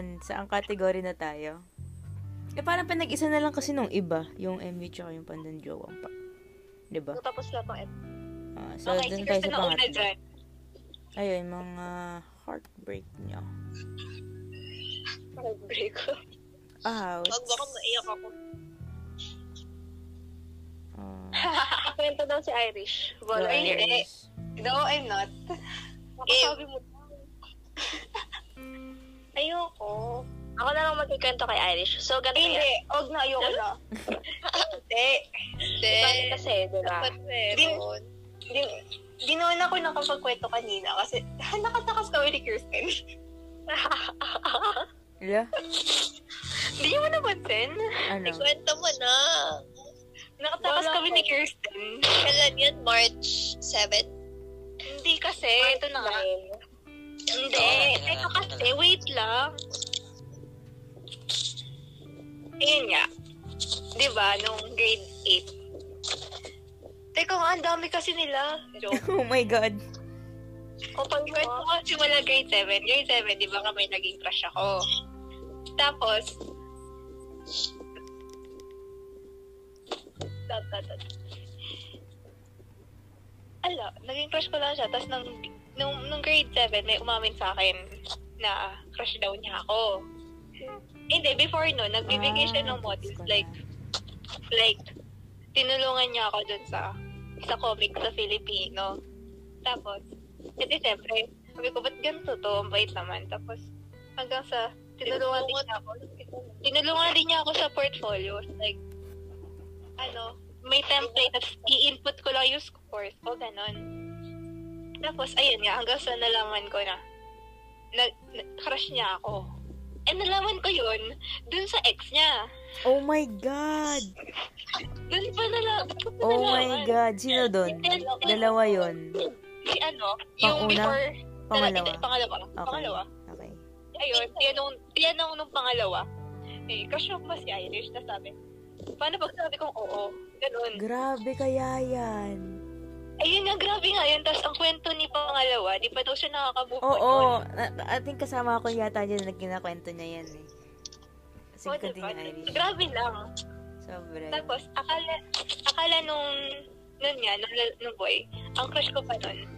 yan? Saan category na tayo? Eh, parang pinag-isa na lang kasi nung iba, yung MU tsaka yung pandan jowang pa. Diba? So, tapos na itong Ah, so, okay, dun tayo sa pangatlo. Ayun, mga heartbreak nyo. Heartbreak ko. Ouch. Wag baka maiyak ako. Ah, Kwento daw si Irish. Well, hindi. Irish. No, I'm not. Makasabi mo. Ayoko. Ako na lang magkikwento kay Irish. So, ganito hindi. yan. Huwag na, ayoko na. Hindi. Hindi. Kasi, di ba? Dapat meron. Di, di naman ako nakapagkwento kanina kasi nakatakas kami ni Kirsten. Ila? Hindi mo napansin? Ano? Ikwento mo na. Nakatakas Wala kami ko. ni Kirsten. Kailan yun? March 7? Hindi kasi, ito na nga. Hindi. Oo. Ito kasi, wait lang. Ayun nga. Di ba, nung grade 8. Teka nga, ang dami kasi nila. Joke. Oh my God. Kapag kwento ko, simula grade 7. Grade 7, di ba kami naging crush ako. Tapos, dot, dot, dot. Ala, naging crush ko lang siya. Tapos nung, nung, nung grade 7, may umamin sa akin na crush daw niya ako. Hindi, before no, nagbibigay siya ng Ah, ko Like, like, tinulungan niya ako dun sa sa comic sa Filipino. Tapos, edi siyempre, sabi ko, ba't ganito to? Ang bait naman. Tapos, hanggang sa, tinulungan din niya ako. Tinulungan din niya ako sa portfolio. Like, ano, may template, tapos i-input ko lang yung scores o ganon. Tapos, ayun nga, hanggang sa nalaman ko na, na, na crush niya ako. And nalaman ko yun, dun sa ex niya. Oh my God. Dun pa nalaman. dun pa Oh nalaman. my God. Sino doon? Dalawa yon. Si ano, yung Pang-una? before, Pangalawa. Hindi, pangalawa. Okay. Pangalawa. Okay. Ayun, tinanong, tinanong nung pangalawa. Eh, crush mo ba si Irish? Na sabi, paano pag sabi kong oo? Ganun. Grabe kaya yan. Ayun nga, grabe nga yun. Tapos ang kwento ni pangalawa, di pa daw siya nakakabuo. Oo. I think kasama ako yata dyan na kinakwento niya yan eh. Sige, Oh, diba? Grabe lang. Sobra. Tapos, akala, akala nung, nun nga, nung, nung boy, ang crush ko pa nun,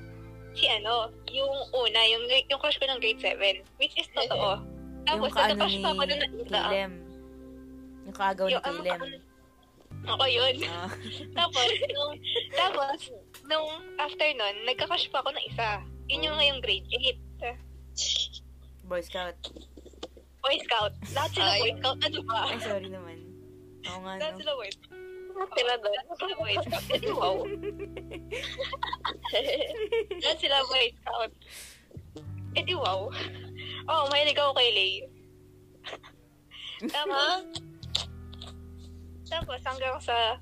si ano, yung una, yung, yung crush ko ng grade 7, which is totoo. Tapos, yung kaano ni pa ako nun. Kilem. Yung kaagaw ni Kilem. Ako yun. Ah. tapos, nung, tapos, nung after nun, nagka-crush pa ako ng isa. Yun yung ngayong grade 8. Boy Scout. Boy Scout. Lahat sila Ay. Boy Scout. Ano ba? Ay, sorry naman. Oo nga, Lahat no? sila Boy Scout. Lahat sila doon. Lahat sila Boy Scout. Wow. Lahat sila Boy Scout. Eh, di wow. Oh, mahilig ako kay Lay. Tama? Tapos, hanggang sa,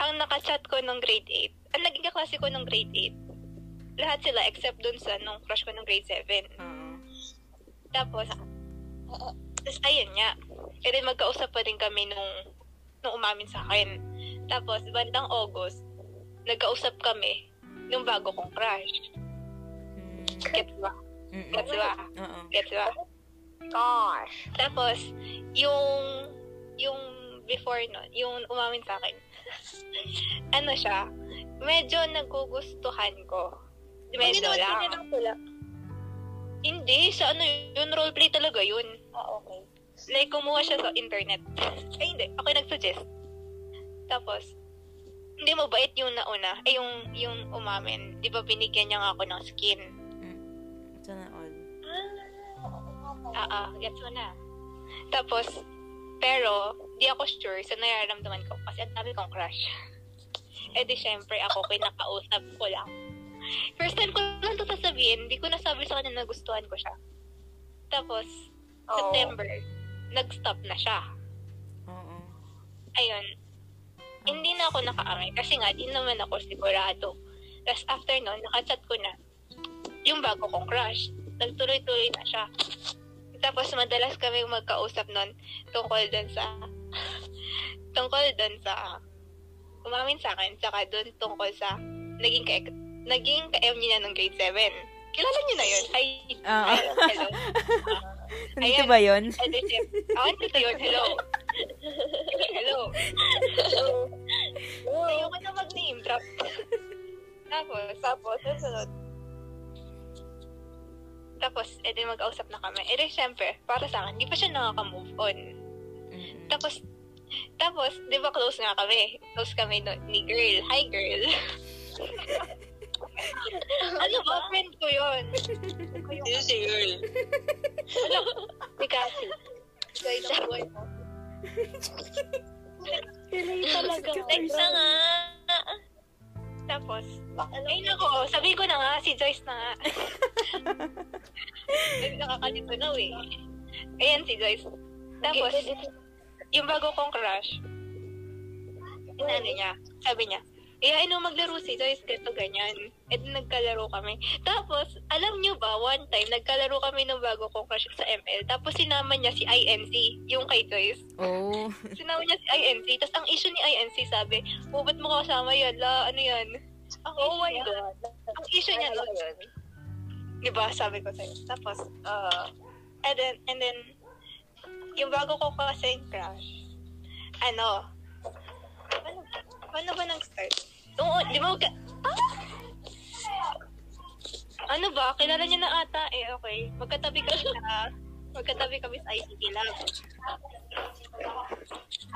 ang nakachat ko nung grade 8, ang naging kaklase ko nung grade 8, lahat sila except dun sa nung crush ko nung grade 7. Oo. Tapos, tapos ayun nga. E then magkausap pa din kami nung, nung umamin sa akin. Tapos, bandang August, nagkausap kami nung bago kong crush. Mm, Gets ba? mm-mm. Gets ba? Gets ba? Gosh. Tapos, yung, yung before nun, yung umamin sa akin, ano siya, medyo nagugustuhan ko. Hindi Medyo naman lang. pula. Hindi, sa ano yun, roleplay talaga yun. Ah, okay. Like, kumuha siya sa internet. Ay, hindi. Ako yung nag-suggest. Tapos, hindi mo bait yung nauna. Eh, yung, yung umamin. Di ba binigyan niya nga ako ng skin? Sana all. Ah, ah, gets mo na. Tapos, pero, di ako sure sa nararamdaman ko kasi ang dami kong crush. Eh di syempre ako kinakausap ko lang. First time ko lang ito sasabihin, hindi ko nasabi sa kanya na gustuhan ko siya. Tapos, Oo. September, nag-stop na siya. Oo. Ayun. Hindi na ako nakaangay kasi nga, di naman ako sigurado. Tapos after nun, nakachat ko na yung bago kong crush. Nagtuloy-tuloy na siya. Tapos madalas kami magkausap nun tungkol dun sa tungkol dun sa umamin sa akin, tsaka dun tungkol sa naging ka naging ka-M niya nung grade 7. Kilala niyo na yun? Hi. Oo. Hello. hello. Nandito Ayan. ba yun? Di siya, ako nito yun, hello. hello. Hello. Ayoko na mag-name drop. Tapos, Tapos, susunod. tapos, edi mag-ausap na kami. Edi, syempre, para sa akin, di pa siya nakaka-move on. Mm-mm. Tapos, tapos, di ba close nga kami? Close kami no, ni girl. Hi, girl. ano ba? Friend ko yun. Sino si girl? Si Cassie. Guy ng buhay mo. Talaga. Na nga. Tapos, Ano? ay nako, sabi ko na nga, si Joyce na nga. Ay, nakakalito na eh. Ayan si Joyce. Tapos, yung bago kong crush, inano niya, sabi niya, Iyain mo maglaro si Joyce, ganito ganyan. E di nagkalaro kami. Tapos, alam niyo ba, one time, nagkalaro kami ng bago kong crush sa ML. Tapos sinama niya si INC, yung kay Joyce. Oh. Sinama niya si INC. Tapos ang issue ni INC, sabi, oh, ba't mo kasama yan? La, ano yan? Ang Oh my niya, God. ang issue niya, Ano no? yun? Di ba, sabi ko sa'yo. Tapos, uh, and then, and then, yung bago ko kasing crush, ano, ano, ano ba nag-start? Oo, di ba, ka- ah! Ano ba, kilala niya na ata, eh, okay. Magkatabi kami sa, magkatabi kami sa ICT lab.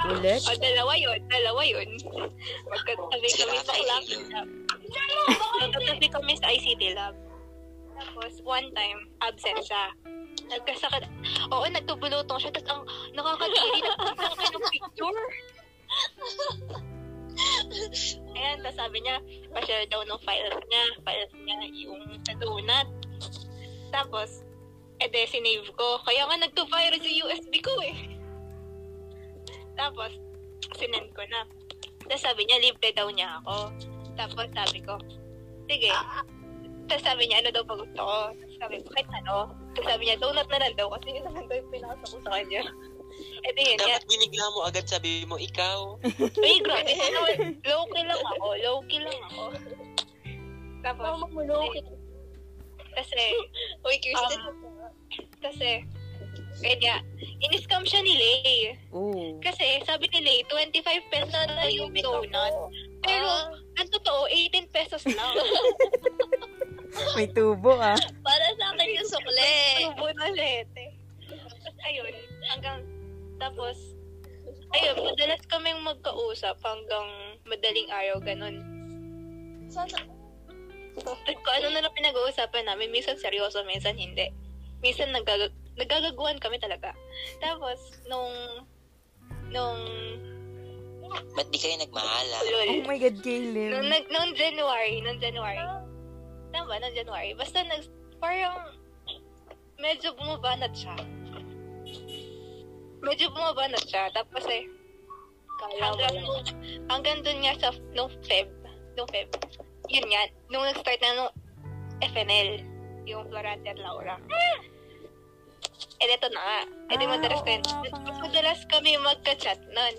Ulit? O, dalawa yun, dalawa yun. Magkatabi kami sa ICT lab. Magkatabi kami sa ICT lab. Tapos, one time, absent siya. Nagkasakit. Oo, nagtubulutong siya. Tapos, ang nakakadiri, nagkasakit ng picture. Ayan, tapos sabi niya, pa-share daw ng files niya. Files niya yung sa donut. Tapos, ede, sinave ko. Kaya nga nagto-virus yung USB ko eh. Tapos, sinend ko na. Tapos sabi niya, libre daw niya ako. Tapos sabi ko, sige. Tapos sabi niya, ano daw pa gusto ko? Tapos sabi ko, kahit ano. Tapos sabi niya, donut na lang daw kasi yun naman daw yung pinasa ko sa kanya. E di yun. Dapat binigla mo agad sabi mo, ikaw. Ay, grabe. Low-key lang ako. Low-key lang ako. Tapos, Mama mo, no? kasi, Uy, Kirsten. Um, kasi, kaya, in-scam siya ni Lay. Oh. Kasi, sabi ni Lay, 25 pesos na yung donut. Pero, Ah. ang totoo, 18 pesos lang. May tubo ah. para sa akin yung sukle. Tubo na lete. Tapos, ayun, hanggang, tapos, ayun, madalas kaming magkausap hanggang madaling araw, ganun. Sana, Kung ano na lang pinag-uusapan namin, minsan seryoso, minsan hindi. Minsan nagagag nagagaguan kami talaga. Tapos, nung, nung, Ba't di kayo nagmahala? lol, Oh my God, nung, Caleb. nag, nung January, nung January, tama, nung January, basta nag, parang, medyo bumabanat siya. Medyo bumabanat siya, tapos eh, hanggang, hanggang dun nga sa, nung Feb, nung Feb, yun nga, nung nag-start na nung FNL, yung Floranter Laura. Eh, eto na nga. Eh, di Ah, madalas, pa nga. madalas kami magka-chat nun.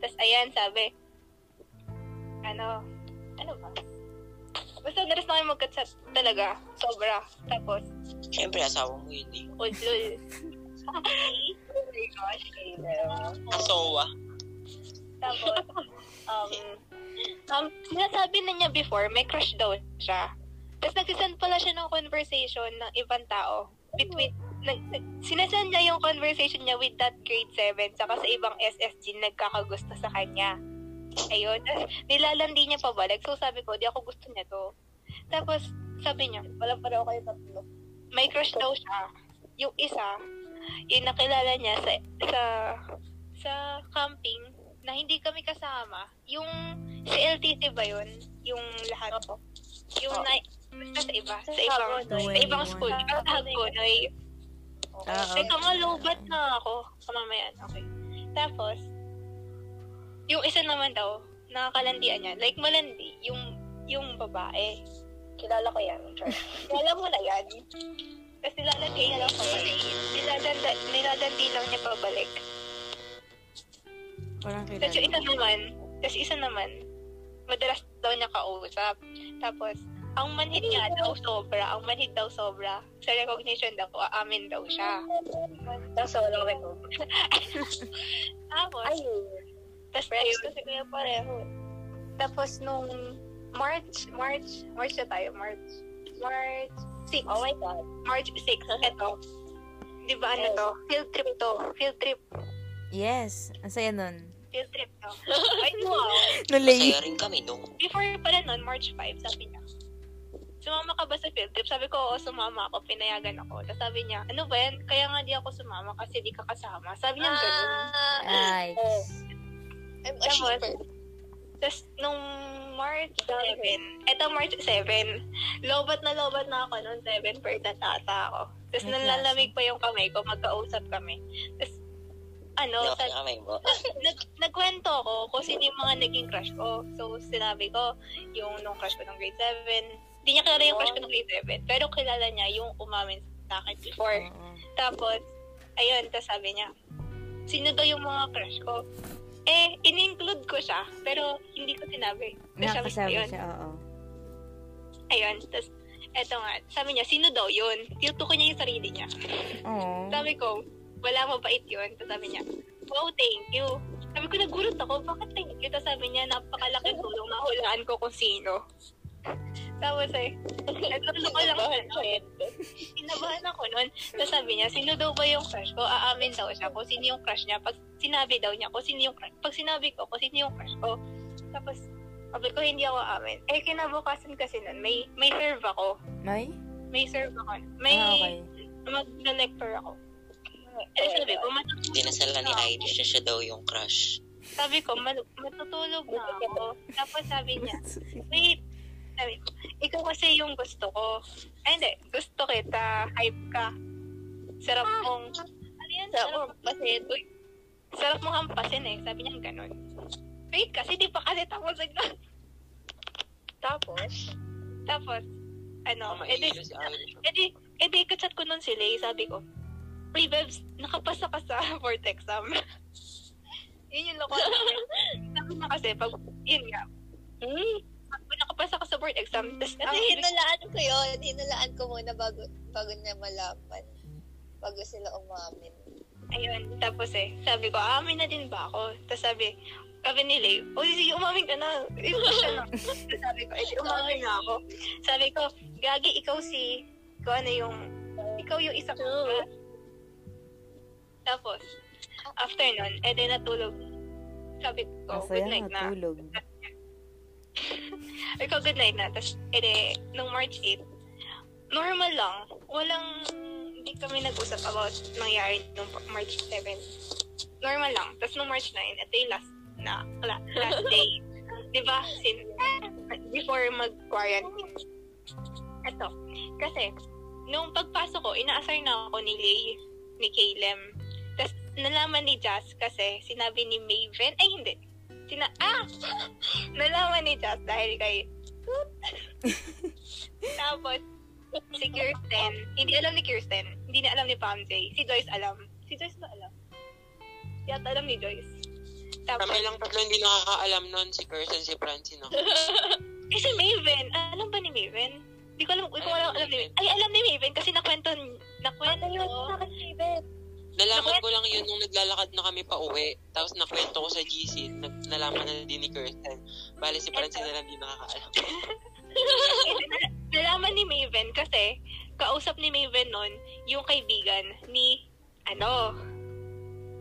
Tapos, ayan, sabi, ano, ano ba? Basta madalas na kami magka-chat talaga. Sobra. Tapos, Siyempre, asawa mo yun eh. Ulul. oh my gosh, Caleb. Asawa. Tapos, um, um, sinasabi na niya before, may crush daw siya. Tapos nagsisend pala siya ng conversation ng ibang tao. Between, nag, nag, sinasend niya yung conversation niya with that grade 7 saka sa ibang SSG nagkakagusto sa kanya. Ayun. Tapos, nilalandi niya pabalik. So, sabi ko, di ako gusto niya to. Tapos, sabi niya, wala pa daw kayo tatlo. may crush daw siya. Yung isa, yung nakilala niya sa sa sa camping na hindi kami kasama. Yung si LTC ba yun? Yung lahat. Yung na, basta sa iba. Sa ibang, Hagonoy. sa ibang school. Sa Hagonoy. Ah, Teka nga, lobat na ako. Kamamayan. Okay. Tapos, yung isa naman daw, nakakalandian niya. Like, malandi. Yung, yung babae. Kilala ko yan. Char. Kala mo na yan. Kasi lalagay niya lang pabalik. Nilalanda, nilalandi lang niya pabalik. Parang Tapos yung kilala. isa naman, tapos isa naman, madalas daw niya kausap. Tapos, ang manhid nga daw sobra, ang manhid daw sobra. Sa recognition daw, aamin daw siya. Tapos wala ko record. Tapos, Ayun. Tapos Friends ayun, kasi kaya pareho. tapos nung March, March, March na tayo, March. March 6. Oh my God. March 6, eto. Di ba ano Yes. to? Field trip to. Field trip. Yes. Ang saya nun. Field trip to. Ay, wow. Nalay. Masaya rin kami nung. Before pala nun, March 5, sabi niya, sumama ka ba sa field trip? Sabi ko, oo, sumama ako. Pinayagan ako. Tapos sabi niya, ano ba yan? Kaya nga di ako sumama kasi di ka kasama. Sabi niya, ganun. Ah, Ay. oh. I'm a Tapos, shipper. Tapos, nung March 7, eto March 7, lobat na lobat na ako noon, 7 per natata ako. Tapos, nanlalamig pa yung kamay ko, magkausap kami. Tapos, ano, Hindi sa, nag, nagkwento ako kung sino yung mga naging crush ko. So, sinabi ko, yung nung crush ko ng grade 7, hindi niya kilala yung crush ko ng grade 7, pero kilala niya yung umamin sa akin before. Oo. Tapos, ayun, tapos sabi niya, sino daw yung mga crush ko? Eh, in-include ko siya, pero hindi ko sinabi. Tapos sabi ko, Nakakasama yun. siya, oo. Ayun, tapos, eto nga, sabi niya, sino daw yun? Tinutukoy niya yung sarili niya. Oo. Sabi ko, wala mabait yun. Tapos sabi niya, wow, thank you. Sabi ko, nagulat ako, bakit thank you? Tapos sabi niya, napakalaking tulong na hulaan ko kung sino. Tapos eh, naglulo ko lang ako. Inabahan ako nun. Tapos sabi niya, sino daw ba yung crush ko? Aamin daw siya kung sino yung crush niya. Pag sinabi daw niya kung sino yung crush. Pag sinabi ko kung sino yung crush ko. Tapos, sabi ko, hindi ako aamin. Eh, kinabukasan kasi nun, may, may serve ako. May? May serve ako. May, Ah, okay. mag-lector ako. Eh, sabi ko, matutulog Dinasala ni. Irish na siya daw yung crush. Sabi ko, "Mal- matutulog na ako. Tapos sabi niya, wait, sabi ko, ikaw kasi yung gusto ko. Ay, hindi, gusto kita, hype ka. Sarap mong, ano yan? Sarap mong pasin. Uy, sarap mong hampasin eh. Sabi niya ganun. Wait, kasi di pa kasi tapos nag- Tapos, Tapos, ano, Tama, edi, si Irish. edi, edi, kachat ko nun sila eh, sabi ko, Uy, Bebs, nakapasa ka sa board exam. yun yung loko. Sabi na kasi, pag, yun nga, hmm? Nakapasa ka sa board exam, tas, Kasi ang hinulaan ko yun. Hinulaan ko muna bago, bago niya malaman. Bago sila umamin. ayun, tapos eh, sabi ko, amin na din ba ako? Tapos sabi, sabi ni Lay, o sige, umamin ka na. Yung siya na. Tapos sabi ko, edi umamin na ako. Sabi ko, Gagi, ikaw si, kung ano yung, ikaw yung isa ko. Tapos, after nun, edi natulog. Sabi ko, Masaya good night na. Matulog. Ikaw, good night na. Tapos, edi, nung March 8, normal lang. Walang, hindi kami nag-usap about nangyari nung March 7. Normal lang. Tapos, nung March 9, ito yung last na, la- last day. Di ba? Before mag-quarantine. Ito. Kasi, nung pagpasok ko, ina-assign na ako ni Lay, ni Caleb. Tapos, nalaman ni Jazz kasi sinabi ni Maven, ay hindi, Sina ah! Nalaman ni Jazz dahil kay Tapos, si Kirsten, hindi alam ni Kirsten, hindi na alam ni Pam J. Si Joyce alam. Si Joyce ba alam? Yata alam ni Joyce. Tapos, Kami lang tatlo hindi nakakaalam nun, si Kirsten, si Francine. ako. eh si Maven, alam ba ni Maven? Hindi ko alam, hindi ko alam, alam ni Ay, alam ni Maven kasi nakwento, nakwento. Nalaman ko lang yun nung naglalakad na kami pa uwi. Tapos nakwento ko sa GC, nag- nalaman na din ni Kirsten. Bale, si Francine na lang di nakakaalam. nalaman ni Maven kasi kausap ni Maven nun yung kaibigan ni ano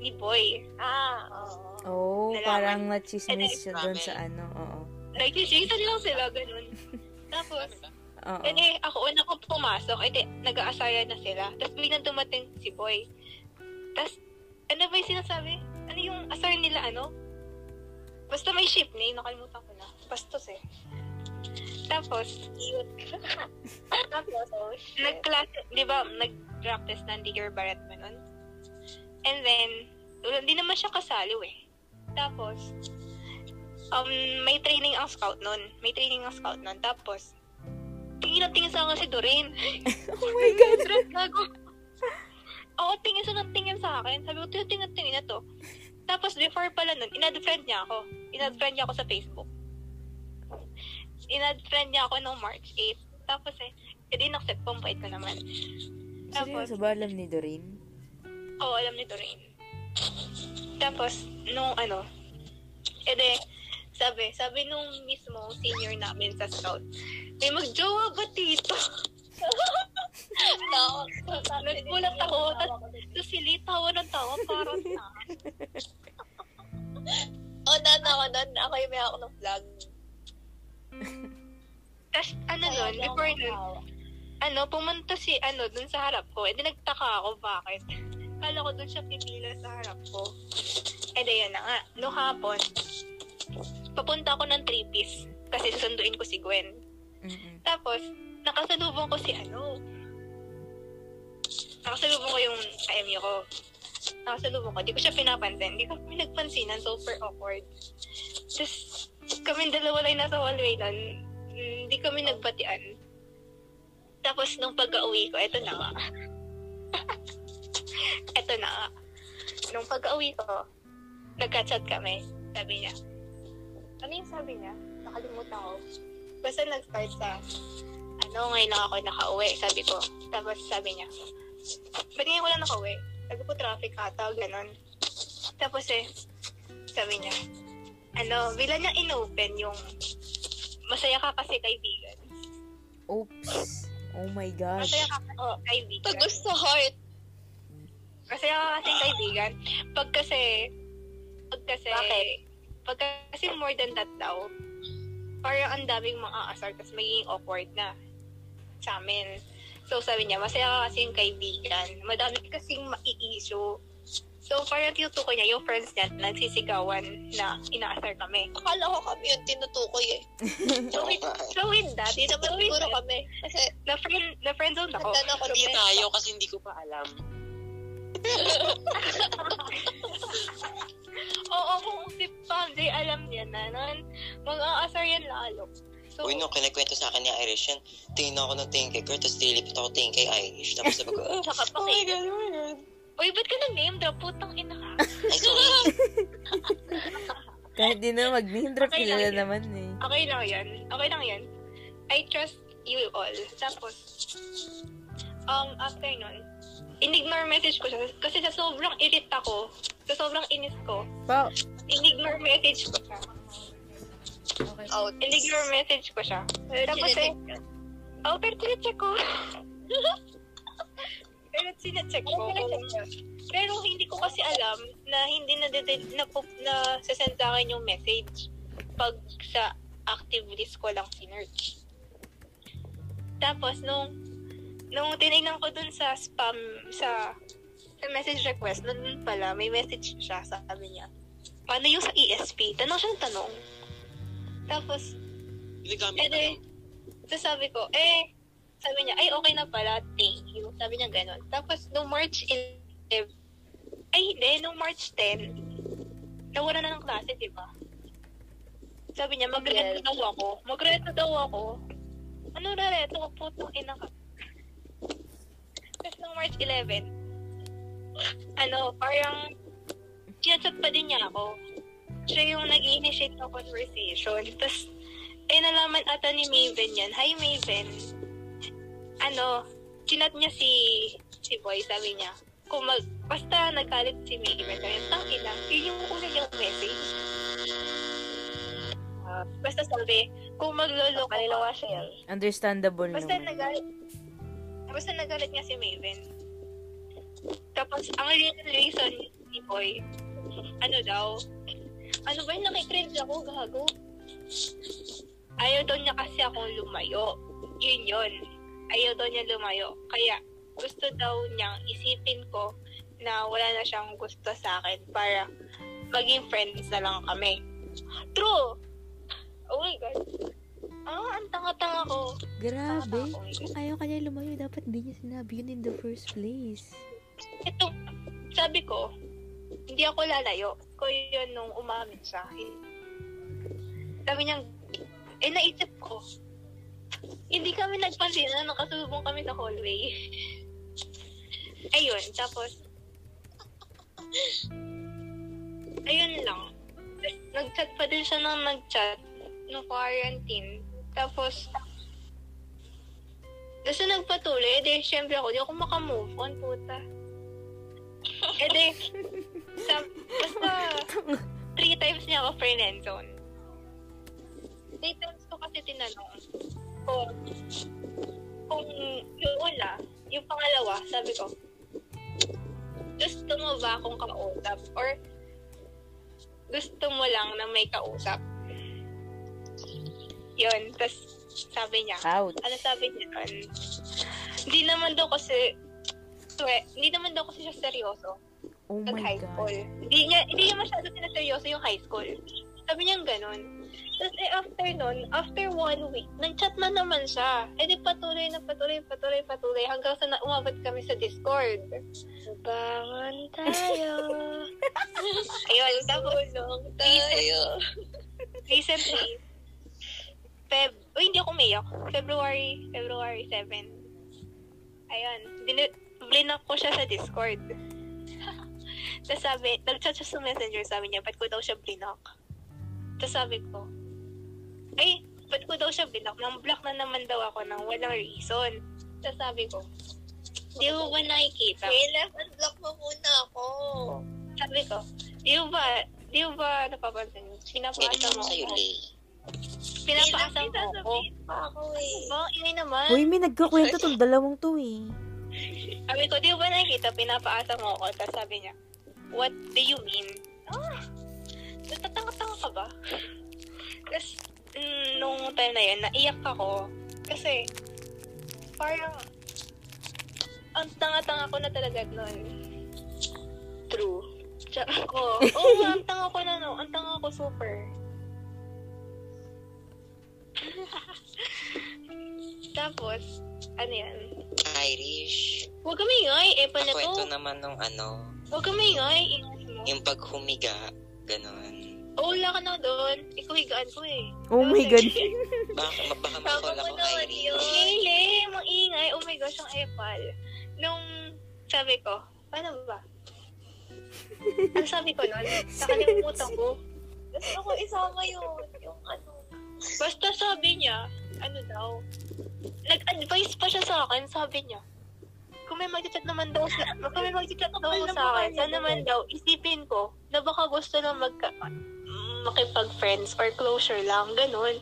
ni Boy. Ah, oo. Oh, Nalaman. parang nachismis siya doon sa ano, oo. Like, jason lang sila, ganun. Tapos, Oo. edi, ako una kong pumasok, edi, nag-aasaya na sila. Tapos, biglang dumating si Boy. Tapos, ano ba yung sinasabi? Ano yung asar nila, ano? Basta may ship name, nakalimutan ko na. Bastos eh. Tapos, Tapos, oh, nag-class, di ba, nag-practice ng Digger Barrett ba nun? And then, hindi naman siya kasali eh. Tapos, um, may training ang scout nun. May training ang scout nun. Tapos, tingin na tingin sa akin si Doreen. Oh my God! Doreen, gago. Oo, tingin sa ng tingin sa akin. Sabi ko, tingin, tingin, tingin na to. Tapos, before pala nun, inad-friend niya ako. Inad-friend niya ako sa Facebook. inad friend niya ako nung March 8. Tapos eh, edi in-accept ko, ang bait ko naman. Tapos, Seryoso ba alam ni Doreen? Oo, alam ni Doreen. Tapos, nung ano, ede, sabi, sabi nung mismo senior namin sa scout, may magjowa ba dito? Tao. Nagbulat ako, tapos sili, tawa ng tawa, parang na. Oh, nan ako nun. Ako yung may ako ng vlog. Tapos, ano nun, before nun, ano, pumunta si, ano, dun sa harap ko, edi nagtaka ako, bakit? Kala ko dun siya pipila sa harap ko. Eh, di yun na nga. No hapon, papunta ako ng three-piece kasi susunduin ko si Gwen. Mm-mm. Tapos, nakasalubong ko si ano. Nakasalubong ko yung IMU ko. Nakasalubong ko. Di ko siya pinapansin. Di ko kami nagpansinan. Super awkward. Tapos, kami dalawa lang nasa hallway nun. Hindi kami nagbatian. Tapos, nung pag-uwi ko, eto na nga. eto na nga. Nung pag-uwi ko, nagka-chat kami. Sabi niya, ano yung sabi niya? Nakalimutan ko. Basta nag-start sa, ano, ngayon lang ako nakauwi, sabi ko. Tapos sabi niya, ba't ngayon ko lang nakauwi? Sabi ko, traffic ata, ganun. Tapos eh, sabi niya, ano, bila niya inopen yung masaya ka kasi kaibigan. Oops. Oh my gosh. Masaya ka, oh, kaibigan. Tagos sa heart. Masaya ka kasi kaibigan. Pag kasi, pag kasi, Bakit? pag kasi more than that daw, parang ang daming mga asar, tapos magiging awkward na sa amin. So, sabi niya, masaya ka kasing kaibigan. Madami kasing mai-issue. So, parang tinutukoy niya, yung friends niya, nagsisigawan na inaasar kami. Akala ko kami yung tinutukoy eh. So, with, so with that, Hindi naman so siguro that, kami. Kasi na friend, na friend zone ako. handa na ako Hindi lumesa. tayo kasi hindi ko pa alam. Oo, kung si Pam alam niya na, nun, mag-aasar yan lalo. So, Uy, nung kinikwento sa akin ni Irish yan, tingin ako ng tingin kay Kurt, tapos dilipit ako tingin kay Irish. Tapos sabi ko, ah, Tsaka pa Oh my God, oh my God. Uy, ba't ka nag-name drop? Putang ina ka. ay sorry. Kahit di na mag-name drop, Okay kilala yun. naman eh. Okay lang yan. Okay lang yan. I trust you all. Tapos, um, after nun, in-ignore message ko siya. Kasi sa sobrang irit ako, sa sobrang inis ko, Pa, in-ignore message ko siya. Okay. Out. In-ignore message ko siya. Tapos eh, oh, pero sinecheck ko. pero sinecheck ko. Pero hindi ko kasi alam na hindi na na, na, sasend sa akin yung message pag sa active list ko lang sinerch. Tapos nung nung tinignan ko dun sa spam sa sa message request, nun pala may message siya sabi niya. Paano yung sa ESP? Tanong siya ng tanong. Tapos, Ginagamit eh, ko. so sabi ko, eh, sabi niya, ay, okay na pala, thank you. Sabi niya gano'n. Tapos, nung March 11, ay, hindi, nung March 10, nawala na ng klase, di ba? Sabi niya, mag-reto Yes. daw ako. Mag-reto daw ako. Ano na reto? Putong ina ka. Tapos, nung March 11, ano, parang, chinachat pa din niya ako. Siya yung nag-initiate ng conversation. Tapos, eh, nalaman ata ni Maven yan. Hi, Maven. Ano, chinat niya si si Boy, sabi niya, kung mag, basta nagalit si Maven, sabi niya, tangin lang, yun yung una niyang message. Ah, basta sabi, kung maglolo ka, Kanila siya. Understandable Basta naman. nagalit, basta nagalit nga si Maven. Tapos, ang real reason ni Boy, ano daw, ano ba yung nakikringe ako, gago? Ayaw daw niya kasi akong lumayo. Yun yun. Ayaw daw niya lumayo. Kaya, gusto daw niyang isipin ko na wala na siyang gusto sa akin para maging friends na lang kami. True! Oh my God. Ah, ang tanga-tanga ko. Grabe. Tanga-tanga ko. Kung ayaw kanya lumayo, dapat di niya sinabi yun in the first place. ito, sabi ko, hindi ako lalayo. Ko yun nung umamin siya. Hin- Sabi niya, eh naisip ko, hindi kami nagpansin na nakasulubong kami sa hallway. Ayun, tapos, ayun lang. Nag-chat pa din siya nang nag-chat no quarantine. Tapos, nung nagpatuloy, edi syempre ako, di ako makamove on, puta. Edi, sa, basta, three times niya ako friend zone. Three times ko kasi tinanong kung, kung yung una, yung pangalawa, sabi ko, gusto mo ba akong kausap? Or, gusto mo lang na may kausap? Yun, tapos sabi niya, Ouch. ano sabi niya nun? Hindi naman daw kasi, hindi naman daw kasi siya seryoso Oh my high God. school. Hindi niya, hindi niya masyado sinaseryoso yung high school. Sabi niya ganun. Tapos eh, after nun, after one week, nag-chat na naman siya. Eh di patuloy na patuloy, patuloy, patuloy, hanggang sa umabot kami sa Discord. Bangon tayo. Ayun, tapos, Tayo. recently, Feb, uy, hindi ako umiyak. February, February 7. Ayun, din- blinak ko siya sa Discord. Tapos sabi, nag-chat siya sa messenger, sabi niya, ba't ko daw siya blinak? Tapos sabi ko, ay, ba't ko daw siya blinak? Nang block na naman daw ako ng walang reason. Tapos sabi ko, di mo ba nakikita? May left and block mo muna ako. Sabi ko, di mo ba, di mo ba napapansin? Pinapaasa mo ako. Pinapaasa mo ako. ako eh. Ba, ingay naman. Uy, may nagkakwento tong dalawang to eh. Sabi ko, di ba nakikita, pinapaasa mo ako. Tapos sabi niya, what do you mean? Ah, natatanga-tanga ka ba? Tapos, mm, nung time na yun, naiyak ako. Kasi, parang, ang tanga-tanga ko na talaga nun. True. Tsaka, oo, oh, ang tanga ko na no. Ang tanga ko super. Tapos, ano yan? Irish. Huwag kami ingay, eh, pa na Kwento to. naman nung ano, Huwag kami ingay, ingay mo. yung paghumiga, ganun. Oo, wala ka na doon. Ikaw higaan ko eh. Oh my God. Baka, baka Tama makawala mo ko naman Irish. yun. Hili, maingay. Oh my gosh, ang epal. Nung sabi ko, paano ba? Ang sabi ko nun, nakalimutan ko. Gusto ko isama yun. Yung ano. Basta sabi niya, ano daw, nag-advise pa siya sa akin, sabi niya, kung may mag-chat naman daw sa, kung may mag-chat daw sa akin, saan naman daw, isipin ko, na baka gusto lang magka, makipag-friends or closure lang, ganun.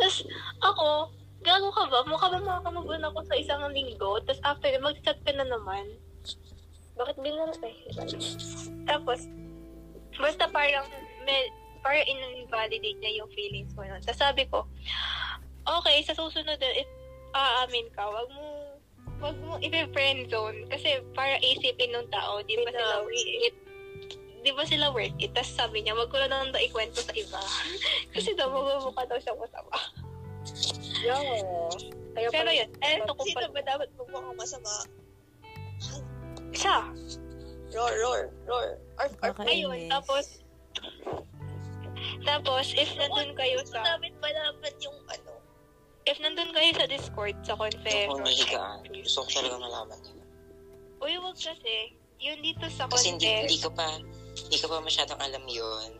Tapos, ako, gago ka ba? Mukha ba makakamove ako sa isang linggo? Tapos after, mag-chat ka na naman. Bakit binara eh? Tapos, basta parang, may, parang in-invalidate niya yung feelings ko nun. Tapos sabi ko, okay, sa susunod, if aamin ka, wag mo, wag mo i-friend zone. Kasi para isipin ng tao, di ba sila worth it? Di ba sila worth it? Tapos sabi niya, wag ko na lang daw ikwento sa iba. kasi daw, magmumukha daw siya masama. Yo. Kaya Pero yun, eh, ito ko Sino pa, ba dapat magmukhang masama? siya. Roar, roar, roar. Or, or, Ayun, tapos, tapos, if nandun kayo sa, namin malaman yung ano. If nandun kayo sa Discord, sa confession, humihigaan. Gusto ko talaga malaman yun. uy, wag kasi, yun dito sa Kasi hindi, hindi ko pa, hindi ko pa masyadong alam yun.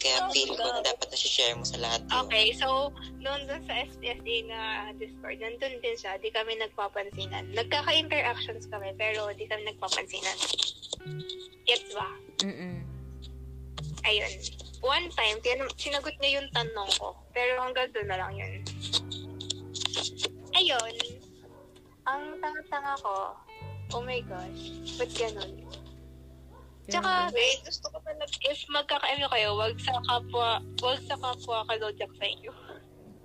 Kaya Oh, feel ko na dapat na share mo sa lahat yun. Okay, so, noon dun sa SPSA na Discord, nandun din siya, di kami nagpapansinan. Nagkaka-interactions kami, pero di kami nagpapansinan. Gets ba? Mm-mm. Ayun. One time, tin- sinagot niya yung tanong ko, pero hanggang doon na lang yun. Ayun. Ang tanga-tanga ko, oh my gosh, ba't ganun? Tsaka, Wait, gusto ko talaga. if magkakaano kayo, wag sa kapwa, wag sa kapwa kalodyak sa inyo.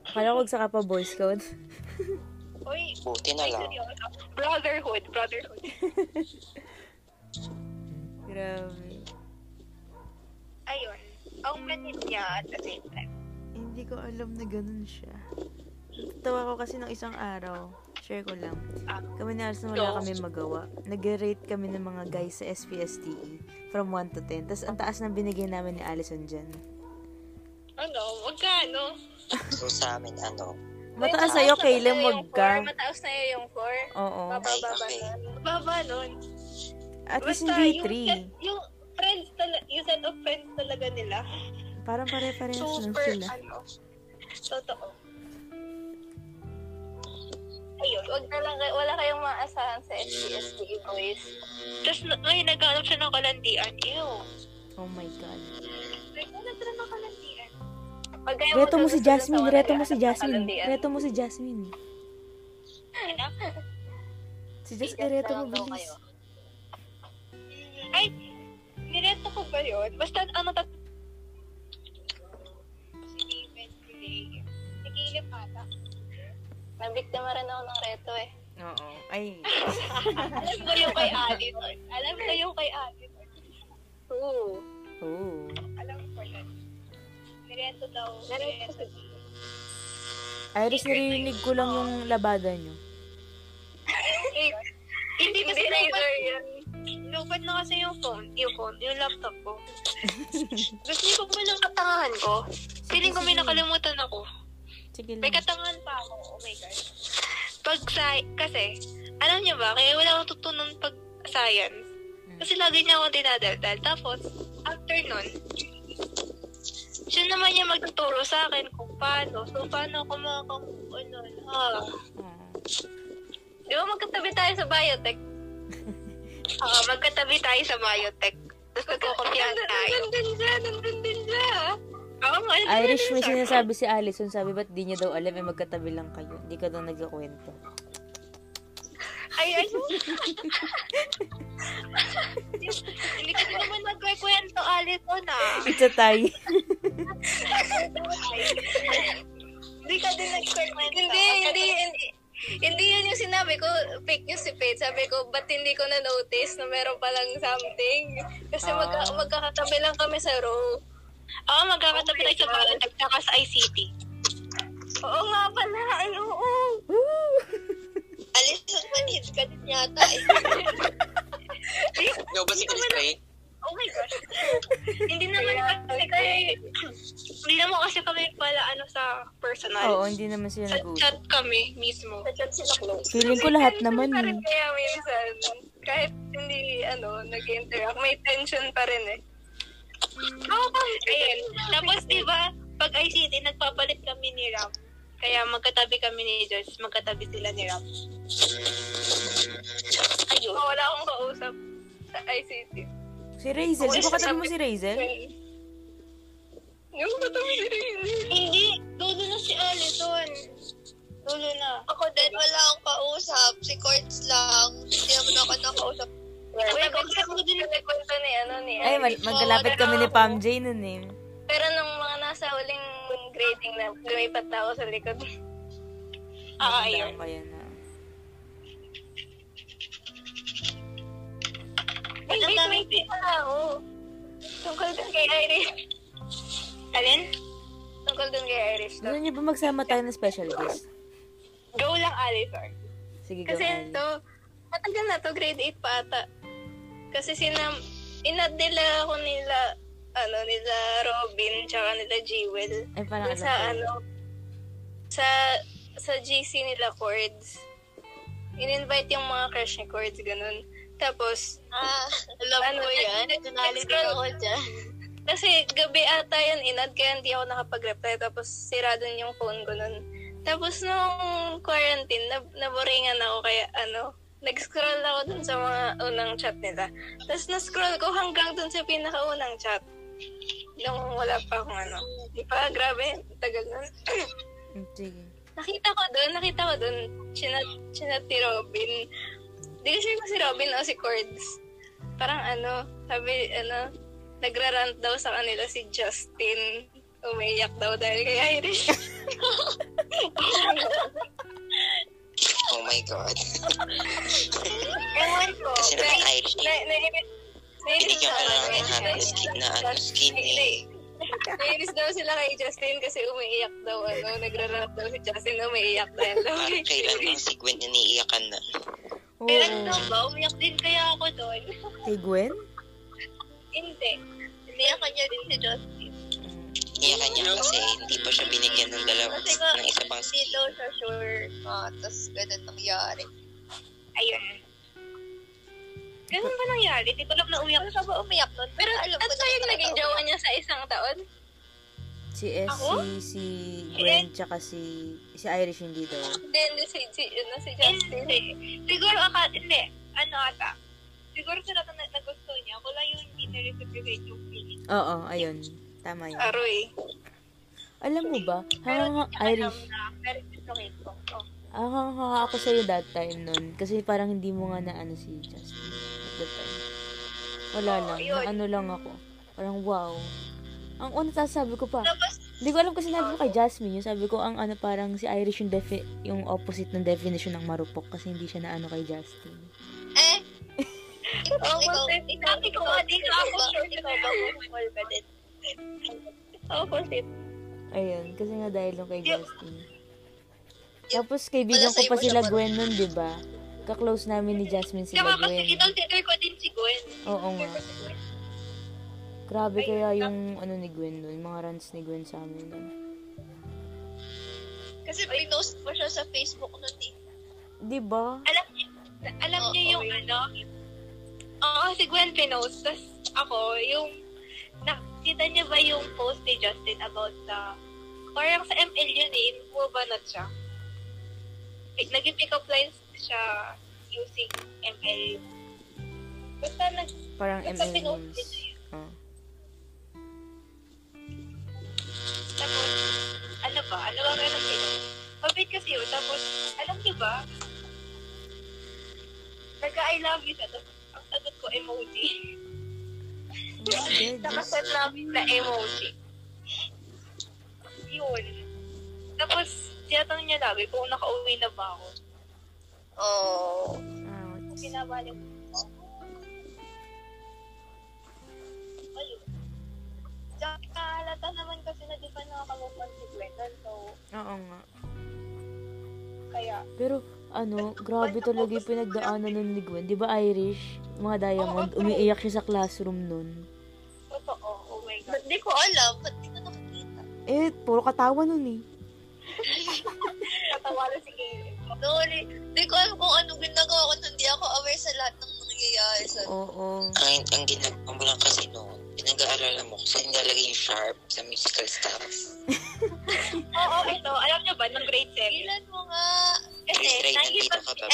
Kala ko sa pa Boy Scout. Uy, Buti na lang. Brotherhood, brotherhood. Grabe. Ayun. Ang manit niya at the same time. Hindi ko alam na ganun siya. Tawa ko kasi nung isang araw. Share ko lang. Kami ni Alison wala kami magawa. Nag-rate kami ng mga guys sa SPSTE from 1 to 10. Tapos ang taas ng binigay namin ni Allison dyan. Ano? Magkano? So sa amin, ano, Mataas sa'yo, Caleb, wag ka. Mataas na yung 4. Oo. Bababa Okay. nun. Baba nun. At least hindi yung 3. set, yung friends talaga, yung set of friends talaga nila. Parang pare-parehas lang Super, sila. ano, totoo. Wag na lang, wala kayong maasahan sa SPSD boys. Tapos ngayon naghanap siya ng kalandian. Ew. Oh my God. Wala talaga ng kalandian. Reto mo si Jasmine. Reto mo si Jasmine. Reto mo si Jasmine. Si Jasmine, reto mo bilis. Ay, nireto ko ba yun? Basta ano tat... Si David, si Ray. Nagilip ata. Nabiktima rin ako ng reto eh. Oo. Ay. Alam ko yung kay Alice. Alam ko yung kay Alice. Oo. Oh. Alam ko yun. Nireto daw. Nireto. Iris, narinig ko lang yung labada nyo. Eh, Hindi kasi laser yan. lupat na kasi yung phone, yung phone, yung laptop ko. Gusto niyo pa ba ng katangahan ko? Feeling ko may nakalimutan ako. Sige May lang. pa ako. Oh my God. Pag sci- kasi, alam niyo ba, kaya wala akong tutunan pag science. Kasi lagi niya ako dinadaldal. Tapos, after nun, siya naman yung magtuturo sa akin kung paano. So, paano ako makakakuha nun? Ah. Oo. Di ba magkatabi tayo sa biotech? Ah, magkatabi tayo sa biotech. Tapos nagkukumpiyan tayo. Nandun siya, nandun din siya. Nga. Irish, may sinasabi si Allison. Sabi, ba't di niya daw alam, eh magkatabi lang kayo. Hindi ka daw nagkakwento. Ay, ay. Hindi kasi naman nagkikwento, Alison, ah. It's a tie. Hindi ka din nagkikwento. Hindi, hindi, hindi. Hindi yun yung sinabi ko, fake news si Faith. Sabi ko, ba't hindi ko na-notice na meron palang something? Kasi Ah. magka, magkakatabi lang kami sa row. Oo, magkakatabi tayo sa bahay. Nagtaka sa ICT. Oo nga pala, ay oo. Alison, manhid ka din yata. eh. Ikaw ba si Chris Ray? Oh my gosh. hindi naman kasi kami, hindi naman kasi kami pala ano sa personal. Oo, hindi naman sila Sa nag-uusap. chat kami mismo. Sa chat sila close. Feeling ko lahat naman eh. rin kaya minsan, kahit hindi, ano, nag-interact, may tension pa rin eh. Ayun. Tapos, di ba, pag ICT, nagpapalit kami ni Ram. Kaya magkatabi kami ni George, magkatabi sila ni Ram. Ayun. wala akong kausap sa ICT. Si Razel. Di ba katabi mo si Razel? Yung katabi si Rizzy. Hindi, dulo na si Alison. Dulo na. Ako din, wala akong kausap. Si Courts lang. Hindi naman ako nakausap. Wait, kausap mo din yung kwento ni, ano, ni Ay, Iris. magkalapit kami ni Pam J nun eh. Pero nung mga nasa huling grading na, lumipat na ako sa likod. Ah, Maganda ayun. kaya na. Ay, wait, wait, wait pala ako. Tungkol dun kay Iris. Alin? Tungkol dun kay Iris. Gusto niyo ba magsama tayo ng special guest? Go lang, Alison. Sige, go Kasi Ali. ito, matagal na to, grade 8 pa ata. Kasi sinam, inad nila ako nila, ano, nila Robin, tsaka nila Jewel. Ay, parang sa, ano, sa, sa GC nila Chords. In-invite yung mga crush ni Chords, ganun. Tapos, Ah, alam Ano, ko yan. Tunali din nag-scroll- ako dyan. Kasi gabi ata yan inad, kaya hindi ako nakapag-reply. Tapos sira dun yung phone ko nun. Tapos nung quarantine, nab- naboringan ako kaya ano, nag-scroll ako dun sa mga unang chat nila. Tapos na-scroll ko hanggang dun sa pinakaunang chat. Nung wala pa akong ano. Di pa, grabe, tagal nun. Hmm, Sige. nakita ko dun, nakita ko dun, chinat, chinat ni Robin. Di ko sure kung si Robin o si Cords. Parang ano, sabi, ano, nagrarant daw sa kanila si Justin. Umiyak daw dahil kay Irish. Oh my God. Ewan ko. Kasi naman Na, nainis Binigyan ka lang ng hand na skin na ano, skin eh. Nainis daw sila kay Justin kasi umiiyak daw, ano, nagrarant daw si Justin, umiiyak dahil daw kailan lang si Gwen yung niiyakan na. Oo. Kailan daw ba? Umiyak din kaya ako doon. Kay Gwen? Hindi. Iniyakan niya din si Justin. Iyakan niya kasi hindi pa siya binigyan ng dalawa Kasi nga, ng isa pang hindi skin. daw siya sure. Ah, tapos ganun nangyari. Ayun. Ganun ba nangyari? Di ko alam na umiyak. Ano siya ba umiyak nun? Pero alam at ko sa yung naging jowa niya sa isang taon? Si S, Ako? si, si Gwen, tsaka si, si Irish hindi daw. Hindi, hindi si, si, ano, si Justin. Hindi. Siguro aka, hindi. Ano ata. Siguro sa lahat na nagusto niya. Lang yung hindi na-reciprocate yung feeling. Oo, ayun. Tama yun. Aroy. Alam mo ba, Pero hanga Irish, alam na na-reciprocate ko. Oh. ah, hanga ako sa'yo that time nun. Kasi parang hindi mo nga na ano si Justin at that time. Wala Oo, lang, yun. na ano lang ako. Parang wow. Ang una sabi ko pa, Tapos, hindi ko alam kasi sinabi ko kay Jasmine, yung sabi ko ang ano parang si Irish yung defi- yung opposite ng definition ng marupok kasi hindi siya na ano kay Justin. Eh, ikaw, ikaw, ko nga din ako sure ikaw ba bumukol ka din? Opposite. Ayun, kasi nga dahil yung kay. Justin. Tapos kaibigan ko pa sila Gwen nun, di ba? Ka-close namin ni Jasmine sila Tsaka kasi Gwen. kinonsider ko din si Gwen. Oo nga. Consider Gwen. Grabe kaya yung ano ni Gwen nun, mga rants ni Gwen sa amin nun. Kasi pinost mo siya sa Facebook nun eh. Di ba? Alam niyo, alam niyo yung okay. ano, Oo, si Gwen pinost. Tapos ako, yung, nakita niya ba yung post ni Justin about sa, parang sa ML yun eh, bumabanat siya. Naging pick-up lines siya using ML. Basta nag, Parang basta ML yun. Oh. Tapos, ano ba? Ano ba meron pinost? Mabait kasi yun. Tapos, alam niyo ba? Nagka-I love you siya. Tapos, ang sagot ko, emoji. Nakaset namin na emoji. Yun. Tapos, tinatanong niya lagi kung nakauwi na ba ako. Oh. Ouch. Pinabalik ko. Ayun. Tsaka, halata naman kasi na di pa nakakamove si Glenn. So, Oo nga. kaya, Pero, ano, grabe talaga yung pinagdaanan nun ni Gwen. Di ba Irish? Mga diamond, umiiyak siya sa classroom nun. Totoo. Oh my God. Ba't di ko alam? Ba't di ko nakikita? Eh, puro katawa nun eh. Katawalan si Glenn. Sorry. Di ko alam kung anong ginagawa ko nun. Di ako aware sa lahat ng nangyayari sa... Oo. Ang, ang ginagawa mo lang kasi noon, pinag-aaralan mo saan nilalagay yung sharp sa musical stuff. Oo, ito. Alam niyo ba, nung grade 7? Ilan mo nga? Kasi, Grade 3, nandito ka ba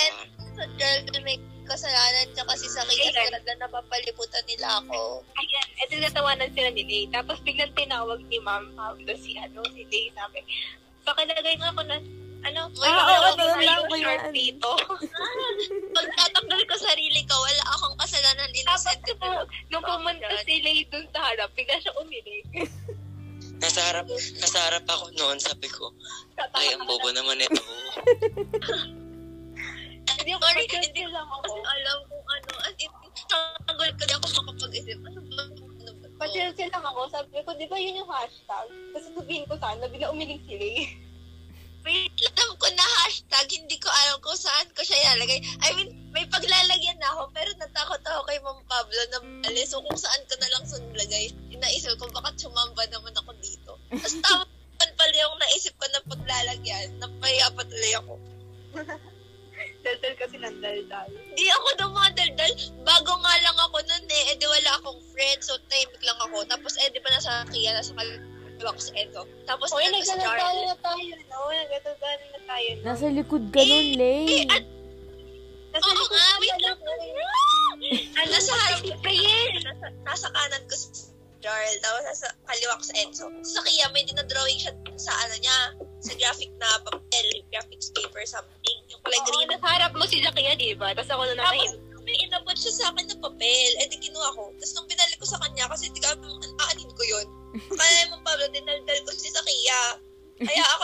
girl na may kasalanan tsaka si Saki kasi Ayan. talaga napapalibutan nila ako. Ayan, eto natawanan sila ni Lay. Tapos biglang tinawag ni Ma'am Pablo si, ano, si Lay. Sabi, pakilagay nga ako na, ano, May Ah, mga oo, ano, doon may lang mga ko short yan. dito. Pag tatanggal ko sarili ko, wala akong kasalanan. Tapos Innocent ka nung, nung pumunta si Lay dun sa harap, bigla siya umilig. Nasa harap, nasa harap ako noon, sabi ko, ay, ang bobo naman ito. Hindi ako, Sorry, hindi lang ako. Kasi alam kung ano. As in, tanggol ko di ako makapag-isip. Ano ba? Ano ba? Pag-cancel lang ako, sabi ko, di ba yun yung hashtag? Kasi sabihin ko sana, bigla umilig si Lay. Wait, alam ko na hashtag, hindi ko alam kung saan ko siya ilalagay. I mean, may paglalagyan na ako, pero natakot ako kay Ma'am Pablo na mali. So, kung saan ko na lang siya nilagay, inaisip ko, baka sumamba naman ako dito. Tapos tama pala yung naisip ko na paglalagyan, napaya pa tuloy ako. Daldal kasi ng daldal. Hindi ako dumadaldal. Bago nga lang ako nun eh. Eh di wala akong friend. So tahimik lang ako. Tapos eh di pa nasa Kia. Nasa kaliwa ko sa Enzo. Tapos Uy, nandun nagdadalo Charles. na tayo, no? Nagdadalo na tayo, no? Nasa likod ka nun, Lay. Nasa Oo likod nga, wait na lang. Ano, Nasa harap ko Nasa, nasa kanan ko si Charles. Tapos nasa kaliwa ko sa Enzo. Sa Kia may dinadrawing siya sa ano niya. Sa graphic na papel. Graphics paper something. Yung kulay Oo, green. nasa harap mo si Jackie, di ba? Tapos ako na Tapos, nakahin. may inabot siya sa akin na papel. Eh, di kinuha ko. Tapos nung pinalik ko sa kanya, kasi di ka, aanin ko yun. Kaya mo, Pablo, dinaldal ko si Sakia. Kaya yung- ako,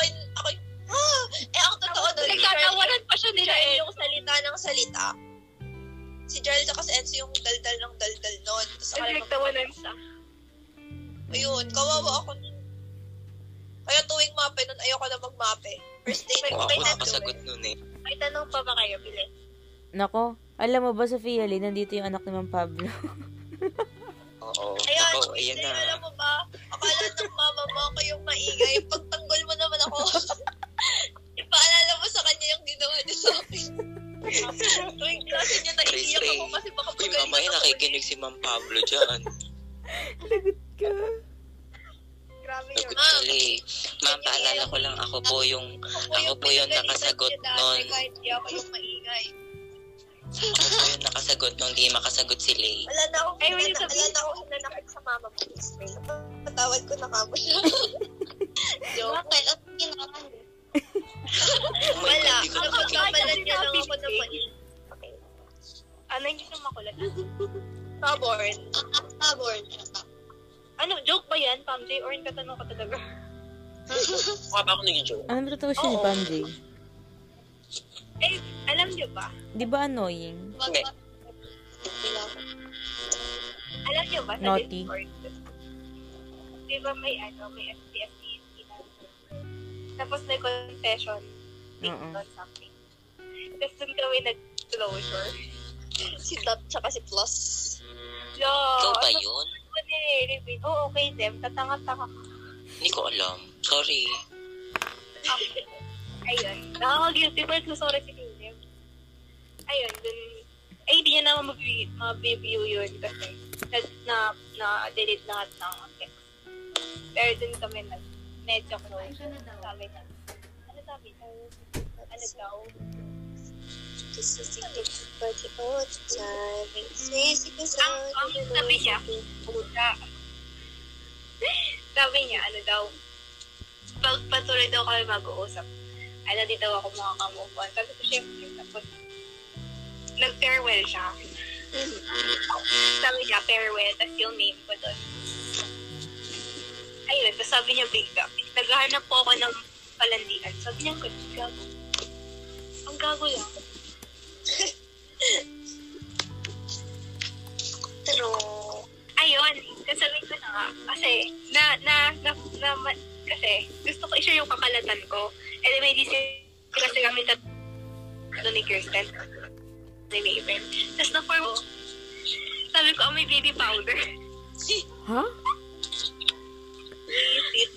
Nako, alam mo ba sa Lee, nandito yung anak ni Ma'am Pablo. Oo. Ayun, Ako, ayan na. alam mo ba, akala ng mama mo ako yung maingay. Pagtanggol mo naman ako, ipaalala mo sa kanya yung ginawa niya sa akin. Tuwing klase niya, naiiyak ako kasi baka magaling mamaya ako. nakikinig si Ma'am Pablo dyan. Lagot ka. Grabe Lagot yun. Ma'am. Ma'am, paalala ko lang, ako po yung, ako po yung nakasagot nun. Kahit di ako yung maingay. Yung nakasagot nung di makasagot si Lay. Wala na akong Ay, wala wala, sabihin. wala na akong hinanakit sa mama mo. Patawad ko na kamo siya. Joke. Bakit? At ginawa Wala. Di ko na Napagkamalan niya lang ako na mali. Okay. Ano yung gusto makulat? Stubborn. Stubborn. Ano, joke ba yan, Pam J? Or katanong ka talaga? Mukha ba ako naging joke? Ano ba totoo siya ni. Pam J? Eh, alam niyo ba? Di ba annoying? Hindi. Alam niyo ba sa Naughty. Discord? Di ba may ano, may SPFC na Tapos may confession thing Oo. on something. Tapos dun kami nag-closure. Si Dot tsaka si Plus. Yo, Ikaw ba ano yun? nire-reveal? Oo, okay, Dem. Tatanga-tanga ka. Hindi ko alam. Sorry. Okay. Ayun. Nakaka-guilty but sorry si. Ayun, dun, ay, hindi niya naman mag- mag-review yun kasi na, na, na delete lahat ng text. Pero dun kami nag medyo close. Sabi niya, ano sabi niya? Ano daw? Ang, ang sabi niya, puta. sabi niya, ano daw, pag patuloy daw kami mag-uusap, ano di daw ako makakamove on. Sabi ko, syempre, tapos, nag-farewell siya. Sabi niya, farewell, tapos yung name ko doon. Ayun, tapos sabi niya bigla, naghahanap po ako ng palandian. Sabi niya, "Ang gago. Ang gago lang. True. Ayun, kasabi ko na kasi, na, na, na, na, ma- kasi, gusto ko i-share yung kakalatan ko. And may DC kasi kami tat ano ni Kirsten, ni Maven. Tapos na for sabi ko, oh, may baby powder. Ha? Isit.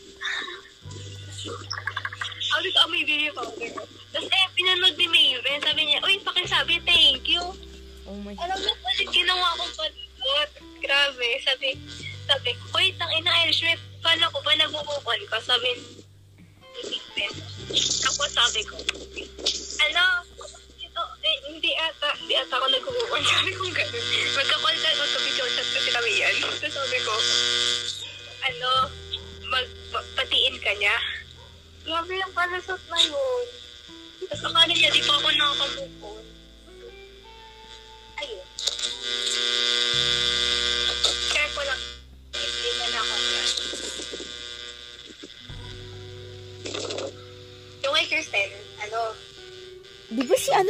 Sabi ko, oh, may baby powder. Tapos eh, pinanood ni Maven. Sabi niya, uy, pakisabi, thank you. Oh my... Alam mo pa ginawa kong palot. Grabe. Sabi, sabi, uy, tang ina may kala ko ba nabubukon ka? Sabi. Tapos sabi ko, ano, hindi ata, hindi ata ako nagkukukon. Sabi ko gano'n. Magka-call ka, magka-video chat kasi kami yan. Tapos sabi ko, ano, mag, mag patiin ka niya. Grabe yung palasot na yun. Tapos akala niya, di pa ako nakakamukon. Ayun.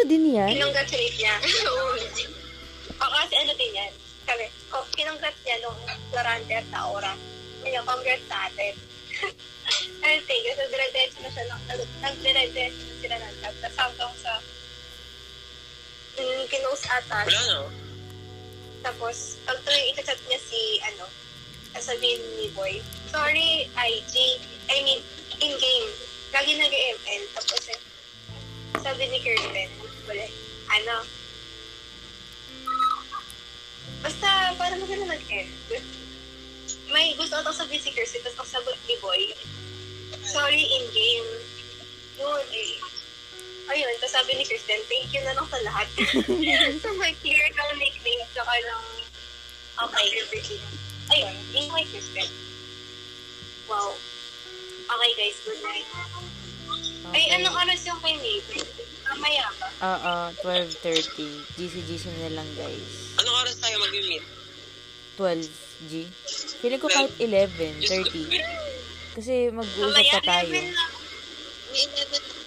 Ano din yan? kinongratulate niya. o kasi ano din yan. Sabi, oh, kinongrat niya nung Florante at Taora. Ngayon, congrats sa atin. Ano thank you. So, dire-diretso na siya lang. Nag-dire-diretso na sila ng chat. Tapos hanggang sa mm, kinose ata. Wala na. Tapos, pag tuloy ita-chat niya si, ano, sasabihin ni Boy, sorry, IG. I mean, in-game. Lagi nag-ML. Tapos, eh, sabi ni Kirsten, ano, basta, parang maganda nag-end. May gusto ko sabihin si Kirsten, tapos ang sagot ni Boy, sorry, in-game. Yun, eh. Ayun, tapos sabi ni Kirsten, thank you na lang sa lahat. so, may clear ng nickname, saka ng okay, everything. Ayun, yun kay Kristen. Wow. Okay guys, good night. Ay, Okay. anong oras yung kay Maven? Mamaya ba? Oo, 12.30. GC-GC na lang, guys. Anong oras tayo mag-meet? 12G. Feeling ko kahit 11, Just 30. Kasi mag-uusap pa tayo. 11 lang. May 11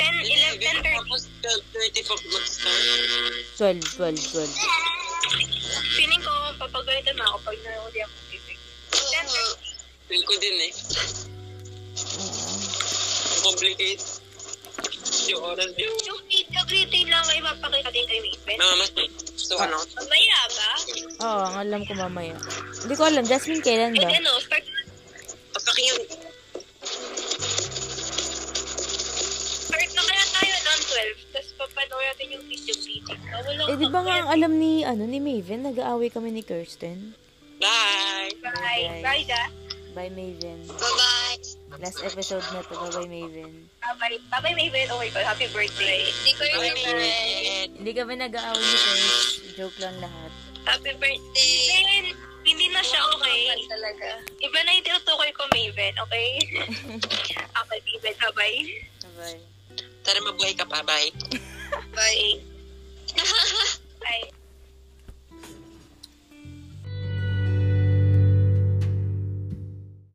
10, 11, 10, 30. Tapos 12.30 pa mag-start. 12, 12, 12. Feeling ko, papagalitan na ako pag nanood ako music. 10, Feel ko din eh. Complicate. Yung oras yun. Yung video greeting lang ay mapakita din kay Maven. Mga mas gusto ko no? Mamaya ba? Oo, ang alam ko mamaya. Hindi ko alam. Jasmine, kailan Ay, ba? ano, start yung Start na kaya tayo ng 12, tapos papanood natin yung video greeting. Eh, di ba nga ang alam ni, ano, ni Maven? Nag-aaway kami ni Kirsten. Bye! Bye. Bye. Bye, da. Bye, Maven. Bye-bye. Last episode na to. Bye-bye, Maven. Bye-bye. Bye-bye, Maven. Oh my God, happy birthday. Hindi ko Bye, Maven. Hindi kami nag-aaway ni Chris. Joke lang lahat. Happy birthday. Maven, hindi na siya okay. Talaga. Iba na yung tinutukoy ko, Maven, okay? okay, Maven, bye-bye. Bye-bye. Tara, mabuhay ka pa. Bye. Bye.